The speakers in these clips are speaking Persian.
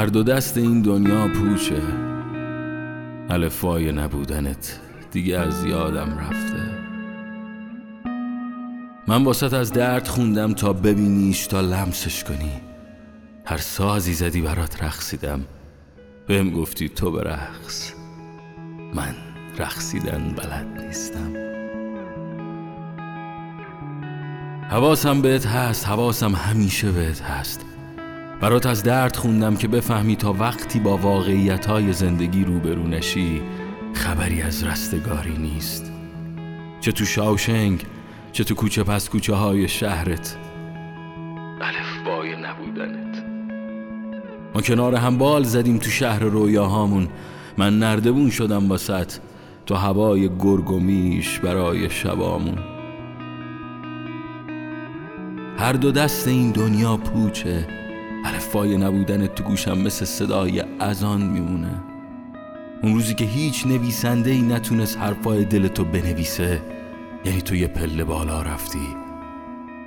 هر دو دست این دنیا پوچه الفای نبودنت دیگه از یادم رفته. من واسط از درد خوندم تا ببینیش تا لمسش کنی. هر سازی زدی برات رقصیدم. بهم گفتی تو برقص. من رقصیدن بلد نیستم. حواسم بهت هست حواسم همیشه بهت هست. برات از درد خوندم که بفهمی تا وقتی با واقعیت های زندگی روبرو نشی خبری از رستگاری نیست. چه تو شاوشنگ چه تو کوچه پس کوچه های شهرت. الفبای نبودنت. ما کنار هم بال زدیم تو شهر رویاهامون. من نردبون شدم واسط تو هوای گرگ و میش برای شبامون. هر دو دست این دنیا پوچه. الفای نبودن تو گوشم مثل صدای اذان میمونه. اون روزی که هیچ نویسنده ای نتونست حرفای دلتو بنویسه. یعنی تو یه پله بالا رفتی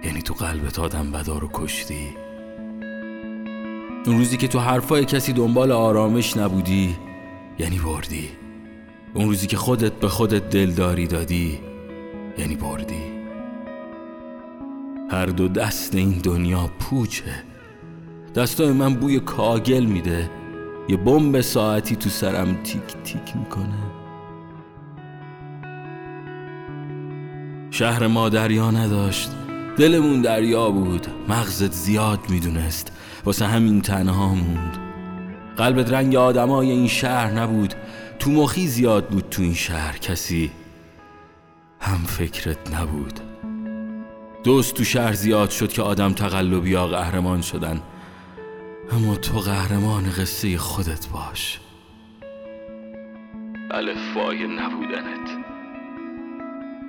یعنی تو قلبت آدم بدا رو کشتی. اون روزی که تو حرفای کسی دنبال آرامش نبودی یعنی بردی. اون روزی که خودت به خودت دلداری دادی یعنی بردی. هر دو دست این دنیا پوچه. دستای من بوی کاگل میده یه بمب ساعتی تو سرم تیک تیک می‌کنه. شهر ما دریا نداشت. دلمون دریا بود. مغزت زیاد می‌دونست. واسه همین تنها موند. قلبت رنگ آدمای این شهر نبود. تو مخی زیاد بود تو این شهر. کسی هم فکرت نبود. دوست تو شهر زیاد شد که آدم تقلبی یا قهرمان شدن. اما تو قهرمان قصه خودت باش. الفای نبودنت.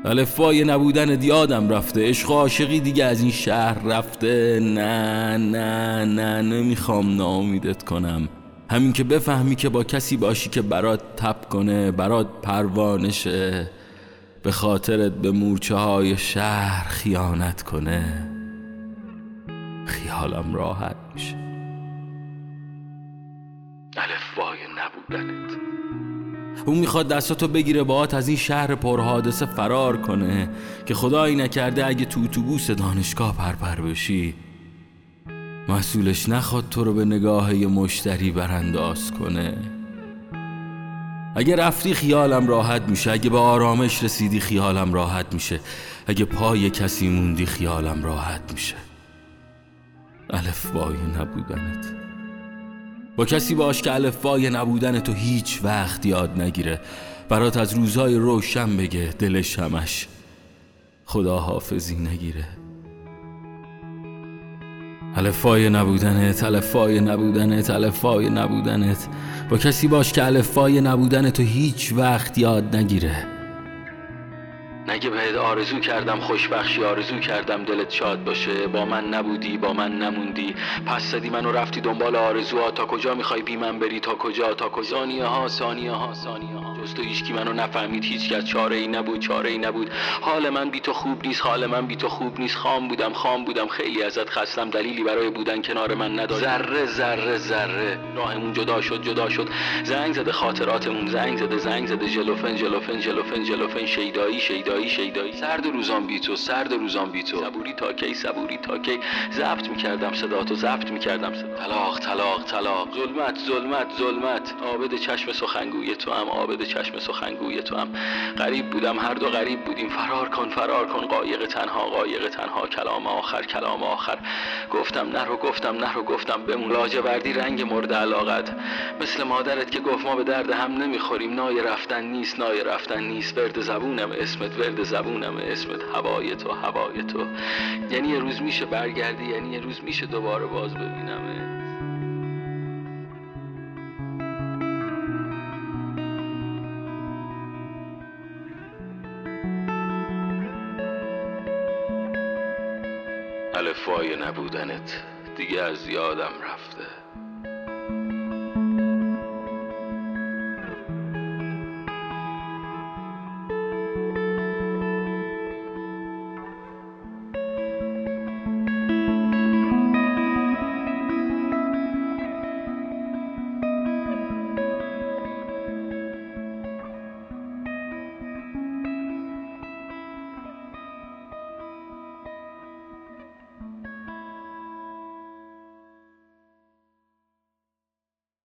الفای نبودنت یادم رفته. عشق و عاشقی دیگه از این شهر رفته. نه نه نه نمی‌خوام ناامیدت کنم. همین که بفهمی که با کسی باشی که برات تپ کنه برات پروانشه به خاطرت به مورچه های شهر خیانت کنه. خیالم راحت میشه. الفای نبودنت. اون می‌خواد دستاتو بگیره باهات از این شهر پرحادثه فرار کنه که خدایی نکرده اگه تو اتوبوس دانشگاه پرپر بشی. مسئولش نخواد تو رو به نگاه یه مشتری برانداز کنه. اگه رفتی خیالم راحت میشه اگه به آرامش رسیدی خیالم راحت میشه. اگه پای کسی موندی خیالم راحت میشه. الفبای نبودنت. با کسی باش که الفبای نبودن تو هیچ وقت یاد نگیره. برات از روزهای روشن بگه دلش همش خدا حافظی نگیره. الفای نبودنت الفای نبودنت الفای نبودنت. با کسی باش که الفای نبودن تو هیچ وقت یاد نگیره. نگه بهت آرزو کردم خوشبخشی آرزو کردم دلت شاد باشه. با من نبودی با من نموندی. پس زدی منو رفتی دنبال آرزوها. تا کجا می‌خوای بی من بری؟ تا کجا؟ تا کجا؟ ثانیه ها ثانیه ها ثانیه ها تو هیچکی منو نفهمید هیچ کس چاره ای نبود چاره ای نبود. حال من بی تو خوب نیست حال من بی تو خوب نیست. خام بودم خام بودم. خیلی ازت خستم دلیلی برای بودن کنار من نداری ذره ذره ذره. راهمون جدا شد جدا شد. زنگ زده خاطراتمون زنگ زده زنگ زده. جلوفن جلوفن جلوفن جلوفن. شیدایی شیدایی شیدایی. سرد روزان بی تو سرد روزان بی تو. صبوری تا کی صبوری تا کی. ضبط می‌کردم صدا تو ضبط می‌کردم صدا طلاق طلاق طلاق. ظلمت ظلمت ظلمت. عابد چشم سخنگوی تو هم عابد چشم سخنگوی تو هم. غریب بودم هر دو غریب بودیم. فرار کن فرار کن. قایق تنها قایق تنها. کلام آخر کلام آخر. گفتم نه رو گفتم نه رو گفتم. بمون. لاجوردی رنگ مورد علاقت. مثل مادرت که گفت ما به درد هم نمی‌خوریم. نای رفتن نیست نای رفتن نیست. ورد زبونم اسمت ورد زبونم اسمت. هوای تو هوای تو. یعنی یه روز میشه برگردی یعنی یه روز میشه دوباره باز ببینم الفای نبودنت دیگه از یادم رفته.